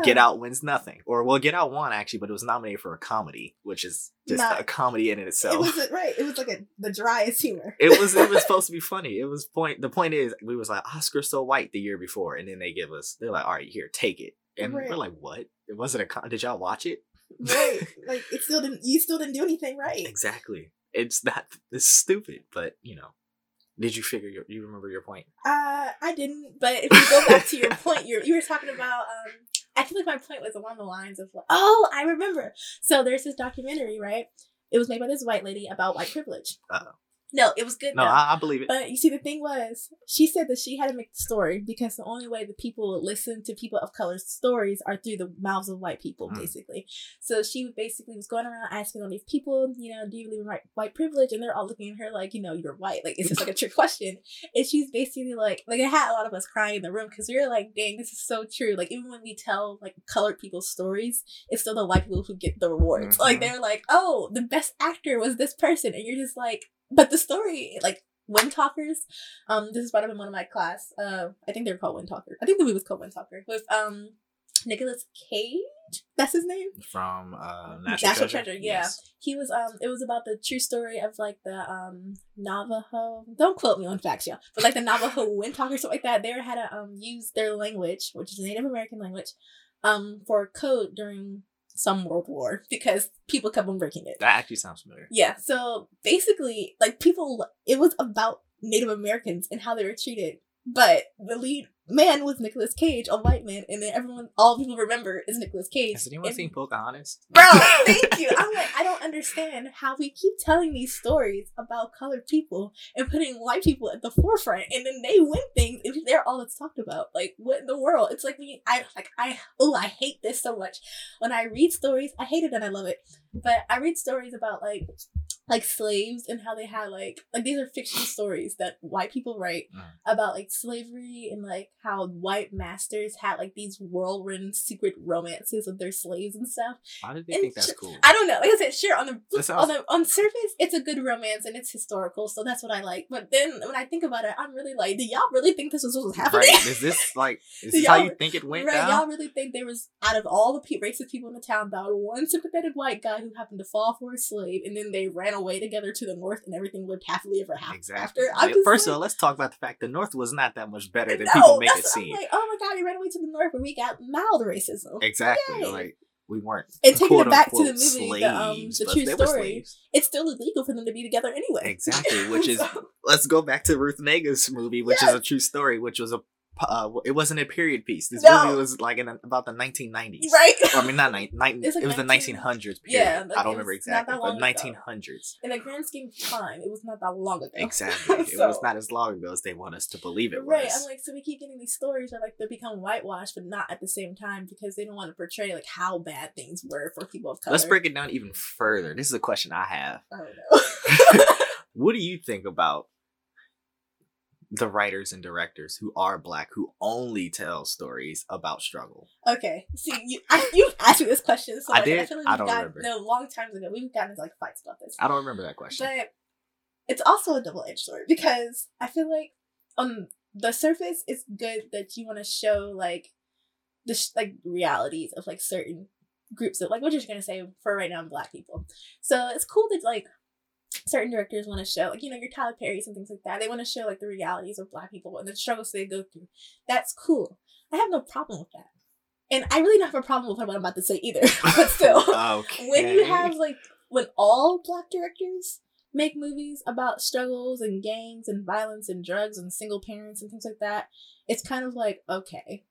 Speaker 1: Get Out wins nothing. Or well, Get Out won actually, but it was nominated for a comedy, which is just Not, a comedy in itself.
Speaker 2: It was right. It was like a the driest humor.
Speaker 1: it was it was [laughs] supposed to be funny. It was point the point is we was like Oscar so white the year before, and then they give us they're like, all right, here, take it. And right. we're like, what? It wasn't a con- did y'all watch it?
Speaker 2: Right. [laughs] like it still didn't you still didn't do anything right.
Speaker 1: Exactly. It's not it's stupid, but you know. Did you figure your you remember your point?
Speaker 2: Uh I didn't, but if you go back to your [laughs] point, you you were talking about um I feel like my point was along the lines of like, oh, I remember. So there's this documentary, right? It was made by this white lady about white privilege. Uh-oh. No, it was good.
Speaker 1: No, I, I, believe it.
Speaker 2: But you see, the thing was, she said that she had to make the story because the only way that people listen to people of color stories are through the mouths of white people, mm. basically. So she basically was going around asking all these people, you know, do you believe in white, white privilege? And they're all looking at her like, you know, you're white. Like, it's just like a trick question. And she's basically like, like, it had a lot of us crying in the room because we were like, dang, this is so true. Like, even when we tell like colored people's stories, it's still the white people who get the rewards. Mm-hmm. Like, they're like, oh, the best actor was this person. And you're just like, but the story, like Windtalkers, um, this is brought up in one of my class. Uh, I think they're called Windtalker. I think the movie was called Windtalker with um Nicolas Cage. That's his name
Speaker 1: from uh,
Speaker 2: National, National Treasure. Treasure yeah, yes. he was. Um, it was about the true story of like the um Navajo. Don't quote me on facts, y'all. But like the Navajo [laughs] Wind Talker, stuff like that. They had to um use their language, which is a Native American language, um for code during some world war [laughs] because people kept on breaking it.
Speaker 1: That actually sounds familiar.
Speaker 2: Yeah. So basically, like people, it was about Native Americans and how they were treated. But the lead man was Nicolas Cage, a white man, and then everyone, all people remember is Nicolas Cage.
Speaker 1: Has anyone
Speaker 2: and,
Speaker 1: seen Pocahontas?
Speaker 2: Bro, [laughs] thank you. I'm like, I don't understand how we keep telling these stories about colored people and putting white people at the forefront, and then they win things if they're all that's talked about. Like, what in the world? It's like me. I like, I, oh, I hate this so much. When I read stories, I hate it and I love it. But I read stories about like like slaves and how they had like like these are fiction stories that white people write mm. about like slavery and like how white masters had like these whirlwind secret romances with their slaves and stuff.
Speaker 1: Why did they and think that's cool?
Speaker 2: I don't know. Like I said, sure on the sounds... on the on surface, it's a good romance and it's historical, so that's what I like. But then when I think about it, I'm really like, do y'all really think this was what was happening?
Speaker 1: Right. Is this [laughs] like is this how you think it went
Speaker 2: right,
Speaker 1: down?
Speaker 2: Y'all really think there was out of all the racist people in the town, that one sympathetic white guy who happened to fall for a slave, and then they ran away together to the north, and everything lived happily ever after.
Speaker 1: Exactly. After. First like, of all, let's talk about the fact the north was not that much better than no, people make it seem.
Speaker 2: Like, oh my god, we ran away to the north, but we got mild racism.
Speaker 1: Exactly. Yay. Like we weren't.
Speaker 2: And taking it back to the movie, slaves, the, um, the true story, it's still illegal for them to be together anyway.
Speaker 1: Exactly, [laughs] which is let's go back to Ruth Negga's movie, which yes. is a true story, which was a uh, it wasn't a period piece. This no. movie was like in about the 1990s,
Speaker 2: right?
Speaker 1: Or, I mean, not ni- ni- it, like it was 19, the 1900s. Period. Yeah, like I don't remember exactly, but 1900s.
Speaker 2: In the grand scheme of time, it was not that long ago.
Speaker 1: Exactly, so, [laughs] it was not as long ago as they want us to believe it
Speaker 2: right,
Speaker 1: was.
Speaker 2: I'm like, so we keep getting these stories where like they become whitewashed, but not at the same time because they don't want to portray like how bad things were for people of color.
Speaker 1: Let's break it down even further. This is a question I have.
Speaker 2: I don't know. [laughs] [laughs]
Speaker 1: what do you think about the writers and directors who are black who only tell stories about struggle.
Speaker 2: Okay, see, you I, you asked me this question, so
Speaker 1: I did.
Speaker 2: I,
Speaker 1: feel like I don't
Speaker 2: got,
Speaker 1: remember.
Speaker 2: No, long times ago, we've gotten into like fights about this.
Speaker 1: I don't remember that question.
Speaker 2: But it's also a double edged sword because I feel like on the surface, it's good that you want to show like the sh- like realities of like certain groups of like we're just gonna say for right now black people. So it's cool that like certain directors want to show, like, you know, your Tyler Perry's and things like that. They want to show, like, the realities of Black people and the struggles they go through. That's cool. I have no problem with that. And I really don't have a problem with what I'm about to say either. [laughs] but still, [laughs]
Speaker 1: okay.
Speaker 2: when you have, like, when all Black directors make movies about struggles and gangs and violence and drugs and single parents and things like that, it's kind of like, okay,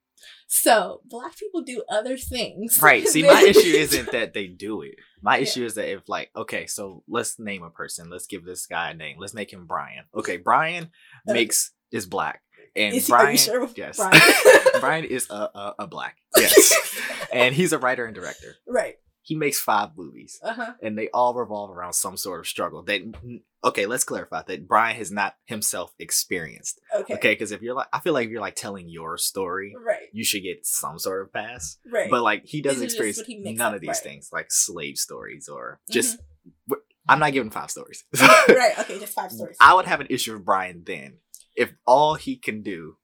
Speaker 2: so black people do other things.
Speaker 1: Right. [laughs] See, my issue isn't [laughs] that they do it. My yeah. issue is that if like, okay, so let's name a person. Let's give this guy a name. Let's make him Brian. Okay, Brian okay. makes is black. And is Brian, sure yes, Brian? [laughs] Brian is a, a, a black, yes, and he's a writer and director,
Speaker 2: right?
Speaker 1: He makes five movies
Speaker 2: uh-huh.
Speaker 1: and they all revolve around some sort of struggle that okay let's clarify that brian has not himself experienced
Speaker 2: okay.
Speaker 1: okay because if you're like i feel like if you're like telling your story
Speaker 2: right.
Speaker 1: you should get some sort of pass.
Speaker 2: Right.
Speaker 1: But like he doesn't experience none up, of these
Speaker 2: right.
Speaker 1: things like slave stories or just mm-hmm. i'm not giving five stories. [laughs]
Speaker 2: Right okay just five stories.
Speaker 1: I would have an issue with brian then if all he can do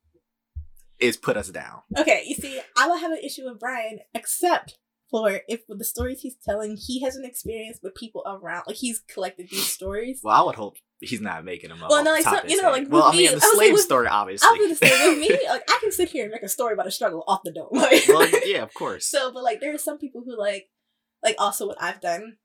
Speaker 1: is put us down.
Speaker 2: Okay you see i would have an issue with brian except for if the stories he's telling, he has an experience with people around. Like he's collected these stories.
Speaker 1: Well, I would hope he's not making them up.
Speaker 2: Well, no, like so, you know, like
Speaker 1: well, I
Speaker 2: mean,
Speaker 1: the slave with, story, obviously.
Speaker 2: I gonna say with me, [laughs] like I can sit here and make a story about a struggle off the dome. Like,
Speaker 1: well, yeah, [laughs] of course.
Speaker 2: So, but like there are some people who like, like also what I've done.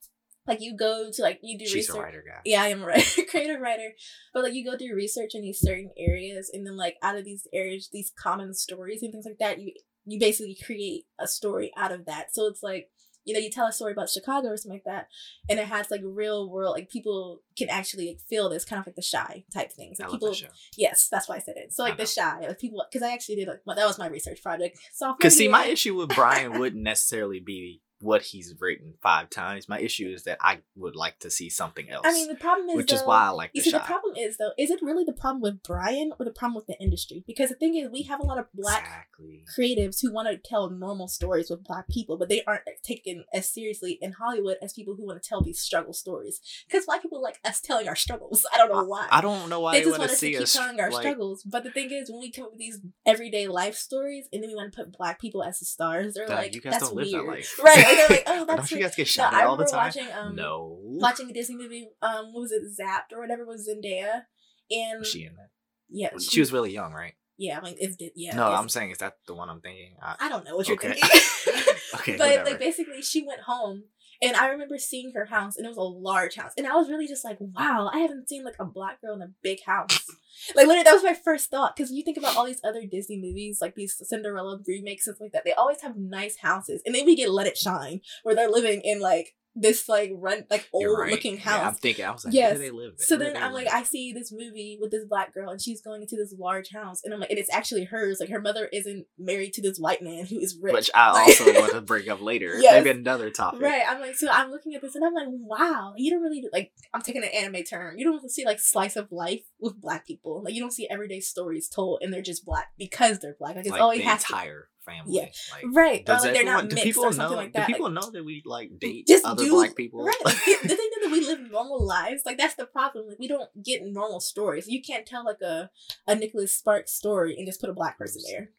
Speaker 2: Like you go to like you do
Speaker 1: She's
Speaker 2: research.
Speaker 1: a writer guy.
Speaker 2: Yeah, I am a writer, [laughs] creative writer. But like you go do research in these certain areas, and then like out of these areas, these common stories and things like that, you you basically create a story out of that. So it's like you know, you tell a story about Chicago or something like that, and it has like real world, like people can actually like, feel this kind of like the Chi type things. Like, people,
Speaker 1: that
Speaker 2: yes, that's why I said it. So like the uh-huh. Chi, like people, because I actually did like well, that was my research project.
Speaker 1: Because [laughs] see, my issue with Brian wouldn't necessarily be what he's written five times. My issue is that I would like to see something else.
Speaker 2: I mean, the problem is,
Speaker 1: which
Speaker 2: though,
Speaker 1: is why I like.
Speaker 2: You see, the problem is though, is it really the problem with Brian or the problem with the industry? Because the thing is, we have a lot of black
Speaker 1: exactly.
Speaker 2: creatives who want to tell normal stories with black people, but they aren't taken as seriously in Hollywood as people who want to tell these struggle stories. Because black people like us telling our struggles. [laughs] I don't know why.
Speaker 1: I, I don't know why
Speaker 2: they,
Speaker 1: they
Speaker 2: just
Speaker 1: want
Speaker 2: us
Speaker 1: to
Speaker 2: keep
Speaker 1: us,
Speaker 2: telling our
Speaker 1: like...
Speaker 2: struggles. But the thing is, when we come up with these everyday life stories, and then we want to put black people as the stars, they're like, "That's weird,"
Speaker 1: that
Speaker 2: right? Like, they're like, [laughs] "Oh, that's."
Speaker 1: you guys get shot no, at all the time?
Speaker 2: Watching, um,
Speaker 1: no.
Speaker 2: Watching a Disney movie, um, what was it, Zapped or whatever was Zendaya, and
Speaker 1: was she in that?
Speaker 2: Yeah,
Speaker 1: she, she was really young, right?
Speaker 2: Yeah, I mean, it's yeah.
Speaker 1: No,
Speaker 2: it's,
Speaker 1: I'm saying is that the one I'm thinking?
Speaker 2: I, I don't know what you're
Speaker 1: okay.
Speaker 2: thinking. [laughs]
Speaker 1: okay, [laughs]
Speaker 2: but
Speaker 1: whatever.
Speaker 2: like basically, she went home and I remember seeing her house, and it was a large house. And I was really just like, wow, I haven't seen like a black girl in a big house. like, literally, that was my first thought. Because you think about all these other Disney movies, like these Cinderella remakes and stuff like that, they always have nice houses. And then we get Let It Shine, where they're living in like this like run like old right. looking house.
Speaker 1: Yeah, I'm thinking I was like, yes. where do they live?
Speaker 2: So
Speaker 1: where
Speaker 2: then I'm
Speaker 1: live?
Speaker 2: like, I see this movie with this black girl and she's going into this large house and I'm like, and it's actually hers. Like her mother isn't married to this white man who is rich.
Speaker 1: Which I
Speaker 2: like, [laughs]
Speaker 1: also want to bring up later. yes. Maybe another topic.
Speaker 2: Right. I'm like, so I'm looking at this and I'm like, wow, you don't really like I'm taking an anime term. You don't see like slice of life with black people. Like you don't see everyday stories told and they're just black because they're black. Like it's
Speaker 1: like
Speaker 2: always
Speaker 1: the
Speaker 2: has
Speaker 1: entire family.
Speaker 2: Yeah.
Speaker 1: Like,
Speaker 2: right.
Speaker 1: Does
Speaker 2: like they're not
Speaker 1: do
Speaker 2: mixed
Speaker 1: people
Speaker 2: or something
Speaker 1: know?
Speaker 2: like that.
Speaker 1: Do people
Speaker 2: like,
Speaker 1: know that we like date
Speaker 2: just
Speaker 1: other
Speaker 2: do-
Speaker 1: black people?
Speaker 2: Right. Like, the, thing is that we live normal [laughs] lives. Like that's the problem. Like we don't get normal stories. You can't tell like a a Nicholas Sparks story and just put a black person there.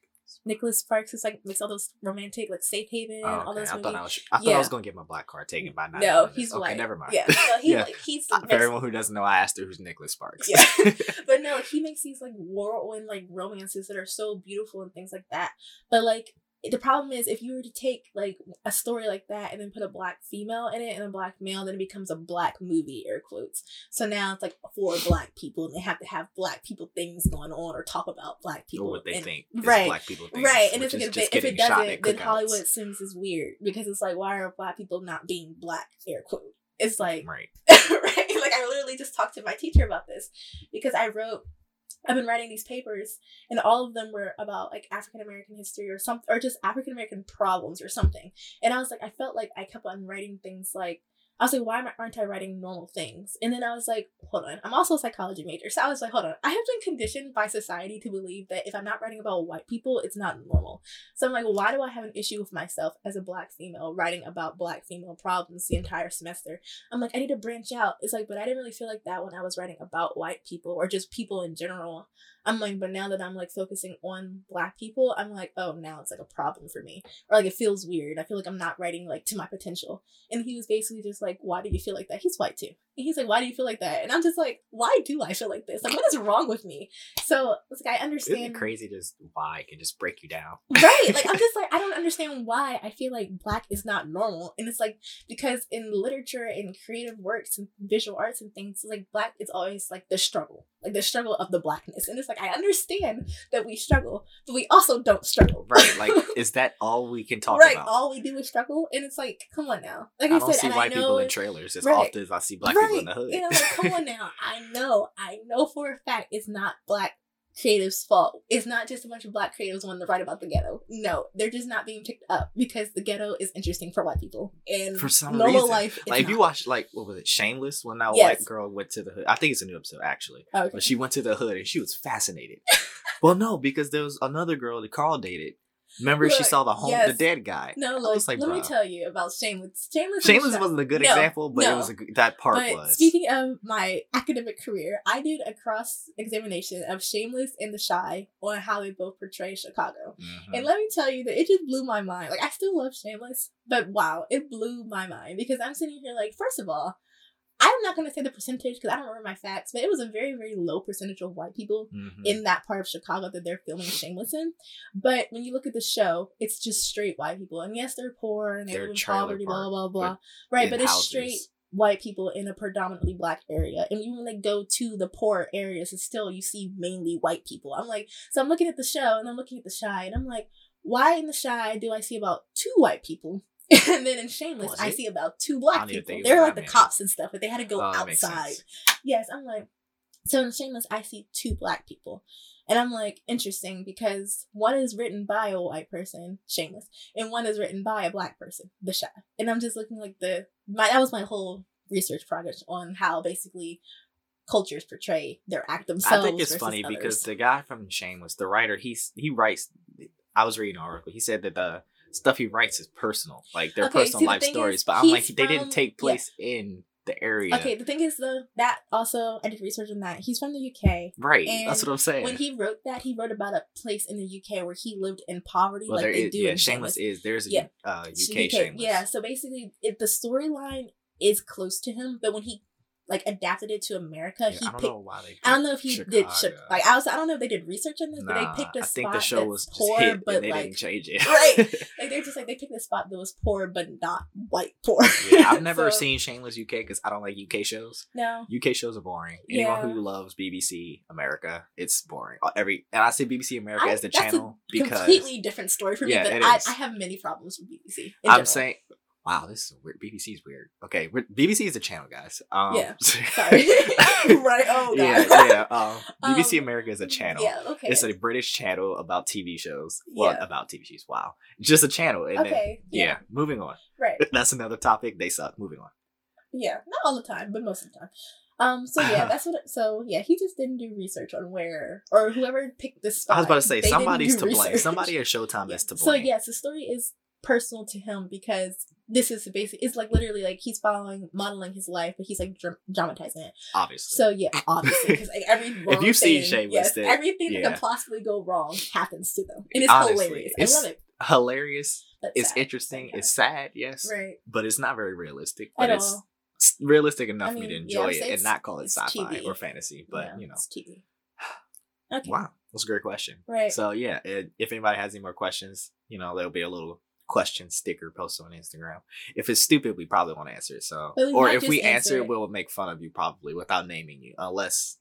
Speaker 2: Nicholas Sparks is like makes all those romantic like safe haven,
Speaker 1: Oh,
Speaker 2: all those
Speaker 1: I
Speaker 2: movies.
Speaker 1: thought I was. I thought
Speaker 2: Yeah.
Speaker 1: I was gonna get my black card taken by now.
Speaker 2: no, he's
Speaker 1: okay.
Speaker 2: white.
Speaker 1: Never mind.
Speaker 2: Yeah, no, he,
Speaker 1: Yeah.
Speaker 2: like, he's
Speaker 1: Uh, For everyone who doesn't know, I asked her who's Nicholas Sparks.
Speaker 2: Yeah. [laughs] but no, he makes these like whirlwind like romances that are so beautiful and things like that. But like the problem is if you were to take like a story like that and then put a black female in it and a black male, then it becomes a black movie, air quotes. So now it's like for black people and they have to have black people things going on or talk about black people.
Speaker 1: or what they
Speaker 2: and-
Speaker 1: think.
Speaker 2: right,
Speaker 1: Black people think.
Speaker 2: Right, and if, it, if it doesn't, then. Hollywood Sims is weird because it's like why are black people not being black? Air quote. It's like
Speaker 1: Right. [laughs]
Speaker 2: right? Like I literally just talked to my teacher about this because I wrote I've been writing these papers and all of them were about like African American history or something or just African American problems or something. And I was like I felt like I kept on writing things like I was like, why aren't I writing normal things? And then I was like, hold on. I'm also a psychology major. So I was like, hold on. I have been conditioned by society to believe that if I'm not writing about white people, it's not normal. So I'm like, why do I have an issue with myself as a black female writing about black female problems the entire semester? I'm like, I need to branch out. It's like, but I didn't really feel like that when I was writing about white people or just people in general. I'm like, but now that I'm like focusing on black people, I'm like, oh, now it's like a problem for me. Or like it feels weird. I feel like I'm not writing like to my potential. And he was basically just like, why do you feel like that? He's white too. And he's like, why do you feel like that? And I'm just like, why do I feel like this? Like, what is wrong with me? So it's like, I understand.
Speaker 1: crazy just why it can just break you down?
Speaker 2: right like i'm [laughs] just like i don't understand why i feel like black is not normal and it's like because in literature and creative works and visual arts and things like black it's always like the struggle like the struggle of the blackness and it's like i understand that we struggle but we also don't struggle
Speaker 1: Right. Like, [laughs] is that all we can talk
Speaker 2: right
Speaker 1: about?
Speaker 2: all we do is struggle and it's like come on now like
Speaker 1: I said,
Speaker 2: i,
Speaker 1: don't
Speaker 2: said
Speaker 1: see white
Speaker 2: I know
Speaker 1: people in trailers as
Speaker 2: Right.
Speaker 1: often as I see black people in the hood.
Speaker 2: And I'm like, come on [laughs] now. I know, I know for a fact it's not black creatives' fault. It's not just a bunch of black creatives wanting to write about the ghetto. No, they're just not being picked up because the ghetto is interesting for white people. And
Speaker 1: For some
Speaker 2: normal
Speaker 1: reason.
Speaker 2: life
Speaker 1: like if you watch like what was it, Shameless, when that
Speaker 2: Yes.
Speaker 1: white girl went to the hood. I think it's a new episode actually.
Speaker 2: Oh, okay.
Speaker 1: But she went to the hood and she was fascinated. well, no, because there was another girl that Carl dated. Remember, she saw the home, of
Speaker 2: the
Speaker 1: dead guy.
Speaker 2: No, look,
Speaker 1: like,
Speaker 2: let me tell you about Shameless. Shameless,
Speaker 1: Shameless wasn't a good
Speaker 2: No,
Speaker 1: example, but it was a, that part
Speaker 2: But
Speaker 1: was.
Speaker 2: speaking of my academic career, I did a cross examination of Shameless and The Chi on how they both portray Chicago.
Speaker 1: Mhm.
Speaker 2: And let me tell you that it just blew my mind. Like I still love Shameless, but wow, it blew my mind because I'm sitting here like, first of all, I'm not gonna say the percentage because I don't remember my facts, but it was a very, very low percentage of white people
Speaker 1: Mhm.
Speaker 2: in that part of Chicago that they're filming Shameless in. But when you look at the show, it's just straight white people. And yes, they're poor and they
Speaker 1: They're
Speaker 2: live in poverty, blah blah blah.
Speaker 1: but
Speaker 2: Right, but it's
Speaker 1: houses.
Speaker 2: straight white people in a predominantly black area. And even when they go to the poor areas, it's still you see mainly white people. I'm like, so I'm looking at the show and I'm looking at the Chi and I'm like, why in the Chi do I see about two white people? [laughs] And then in Shameless, I see about two black people.
Speaker 1: think it was
Speaker 2: They're like the
Speaker 1: many.
Speaker 2: cops and stuff, but they had to go
Speaker 1: Oh,
Speaker 2: outside. Yes, I'm like, so in Shameless, I see two black people. And I'm like, interesting because one is written by a white person, Shameless, and one is written by a black person, The Chi. And I'm just looking like the, my, that was my whole research project on how basically cultures portray their act themselves.
Speaker 1: I think it's funny
Speaker 2: others.
Speaker 1: because the guy from Shameless, the writer, he's he writes. I was reading an article. He said that the stuff he writes is personal, like they're
Speaker 2: Okay,
Speaker 1: personal
Speaker 2: see, the
Speaker 1: life stories.
Speaker 2: is,
Speaker 1: but I'm like,
Speaker 2: he's
Speaker 1: they didn't
Speaker 2: from-
Speaker 1: take
Speaker 2: yeah.
Speaker 1: place in the area,
Speaker 2: Okay, the thing is though, that also, I did research on that. He's from the UK.
Speaker 1: right? That's what I'm saying.
Speaker 2: When he wrote that, he wrote about a place in the UK where he lived in poverty,
Speaker 1: well,
Speaker 2: like they
Speaker 1: is,
Speaker 2: do
Speaker 1: yeah, Shameless is there's a
Speaker 2: Yeah.
Speaker 1: uh, UK,
Speaker 2: UK,
Speaker 1: Shameless.
Speaker 2: Yeah, so basically, it, the storyline is close to him, but when he like adapted it to America,
Speaker 1: Yeah,
Speaker 2: he
Speaker 1: I don't
Speaker 2: picked.
Speaker 1: know why they.
Speaker 2: I don't know if he did
Speaker 1: Chicago.
Speaker 2: Chi- like I was. I don't know if they did research on this, but they picked a
Speaker 1: I
Speaker 2: spot
Speaker 1: think the show was
Speaker 2: poor,
Speaker 1: hit,
Speaker 2: but like
Speaker 1: didn't change it.
Speaker 2: Right. [laughs] like they're just like they picked a spot that was poor but not white poor.
Speaker 1: yeah, I've [laughs] never
Speaker 2: So,
Speaker 1: seen Shameless UK because I don't like UK shows.
Speaker 2: No.
Speaker 1: UK shows are boring. Anyone
Speaker 2: Yeah.
Speaker 1: who loves BBC America, it's boring. Uh, Every and I say BBC America
Speaker 2: I-
Speaker 1: as the channel because
Speaker 2: completely different story for me,
Speaker 1: Yeah,
Speaker 2: but
Speaker 1: it
Speaker 2: I,
Speaker 1: is.
Speaker 2: I have many problems with BBC.
Speaker 1: I'm
Speaker 2: general.
Speaker 1: saying, wow, this is weird. BBC is weird. Okay, BBC is a channel, guys. Um,
Speaker 2: Yeah, [laughs] Sorry. [laughs] right. Oh god.
Speaker 1: yeah, yeah. Um, [laughs] BBC
Speaker 2: Um,
Speaker 1: America is a channel.
Speaker 2: Yeah. Okay.
Speaker 1: It's a British channel about TV shows. Well,
Speaker 2: Yeah.
Speaker 1: about TV shows. Wow, just a channel. And then,
Speaker 2: okay.
Speaker 1: yeah. Moving on.
Speaker 2: Right.
Speaker 1: That's another topic. They suck. Moving on.
Speaker 2: Yeah. Not all the time, but most of the time. Um. So yeah, that's what. It, so yeah, he just didn't do research on where or whoever picked this spot.
Speaker 1: I was about to say somebody's to blame. Somebody at Showtime
Speaker 2: yeah.
Speaker 1: is to blame.
Speaker 2: So yes, the story is personal to him because this is basic. It's like literally like he's following modeling his life, but he's like dr- dramatizing it.
Speaker 1: Obviously.
Speaker 2: So yeah, obviously, because like every [laughs]
Speaker 1: if you see Shane
Speaker 2: yes, everything
Speaker 1: yeah.
Speaker 2: that can possibly go wrong happens to them, and it's
Speaker 1: Honestly,
Speaker 2: hilarious.
Speaker 1: it's
Speaker 2: I love it.
Speaker 1: hilarious.
Speaker 2: But
Speaker 1: It's
Speaker 2: sad.
Speaker 1: interesting.
Speaker 2: Okay.
Speaker 1: It's sad, yes,
Speaker 2: right
Speaker 1: but it's not very realistic. But
Speaker 2: at
Speaker 1: it's
Speaker 2: all.
Speaker 1: realistic enough
Speaker 2: I
Speaker 1: for me to
Speaker 2: mean, yeah,
Speaker 1: enjoy it and not call it sci-fi
Speaker 2: TV.
Speaker 1: or fantasy. But
Speaker 2: Yeah,
Speaker 1: you know,
Speaker 2: it's TV. [sighs] Okay.
Speaker 1: wow, that's a great question.
Speaker 2: Right.
Speaker 1: So yeah, it, if anybody has any more questions, you know, there'll be a little question sticker posted on Instagram. If it's stupid, we probably won't answer it. So, or if we
Speaker 2: answer
Speaker 1: it, we'll make fun of you probably without naming you, unless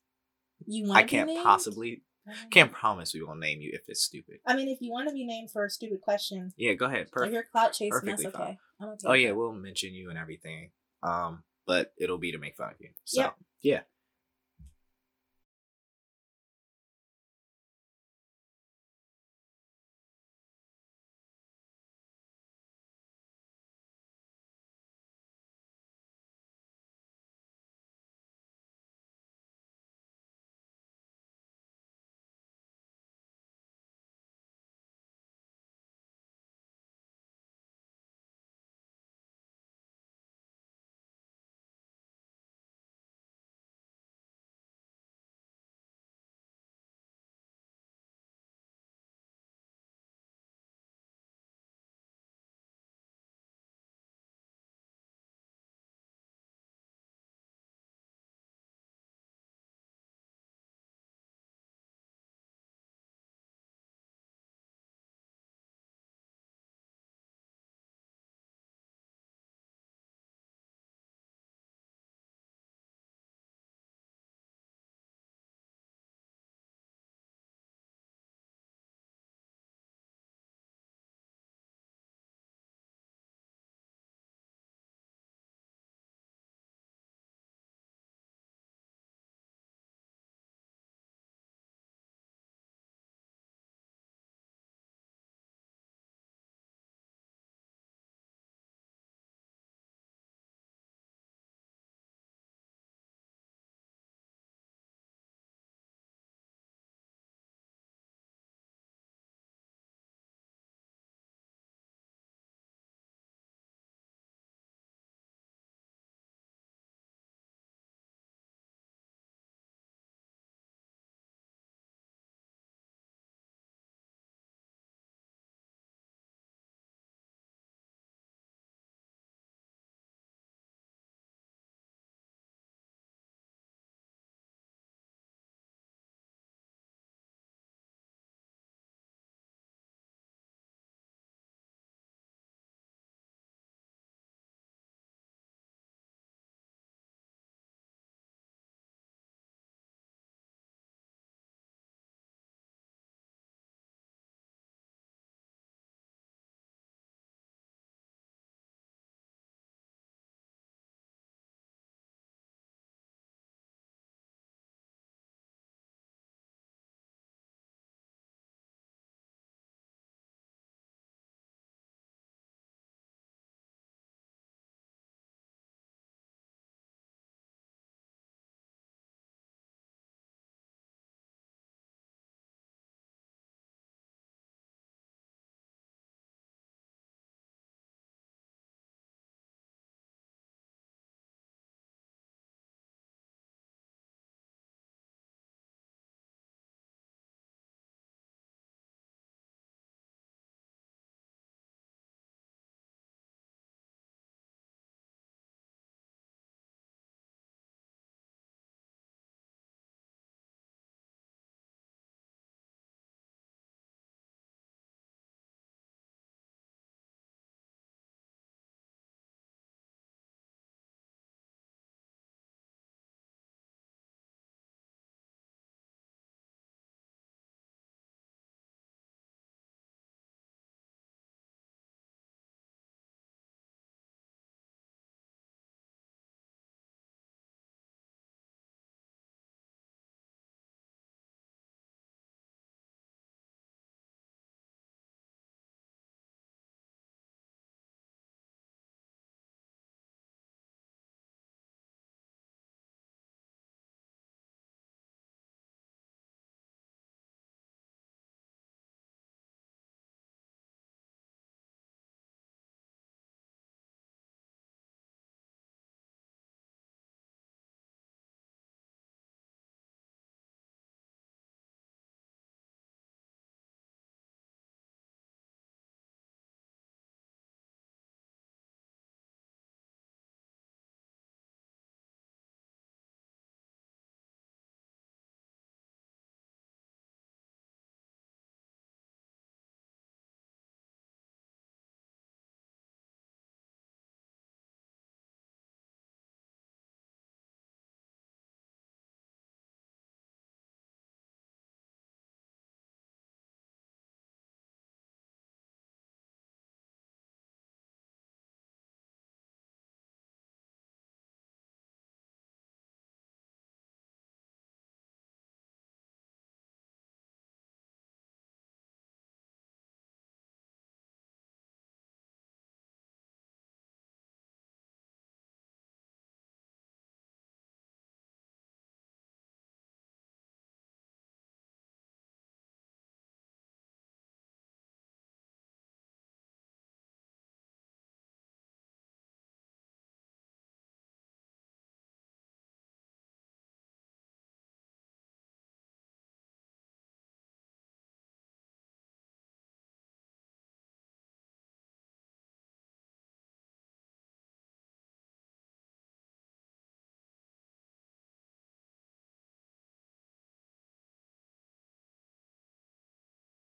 Speaker 2: You want?
Speaker 1: I can't possibly
Speaker 2: Mm-hmm.
Speaker 1: can't promise we won't name you if it's stupid.
Speaker 2: I mean, if you want to be named for a stupid question,
Speaker 1: Yeah, go ahead.
Speaker 2: if
Speaker 1: Perfect.
Speaker 2: you're clout chasing, that's
Speaker 1: perfectly
Speaker 2: okay. I'm okay
Speaker 1: Oh yeah,
Speaker 2: that.
Speaker 1: we'll mention you and everything. Um, but it'll be to make fun of you. So
Speaker 2: Yep.
Speaker 1: yeah.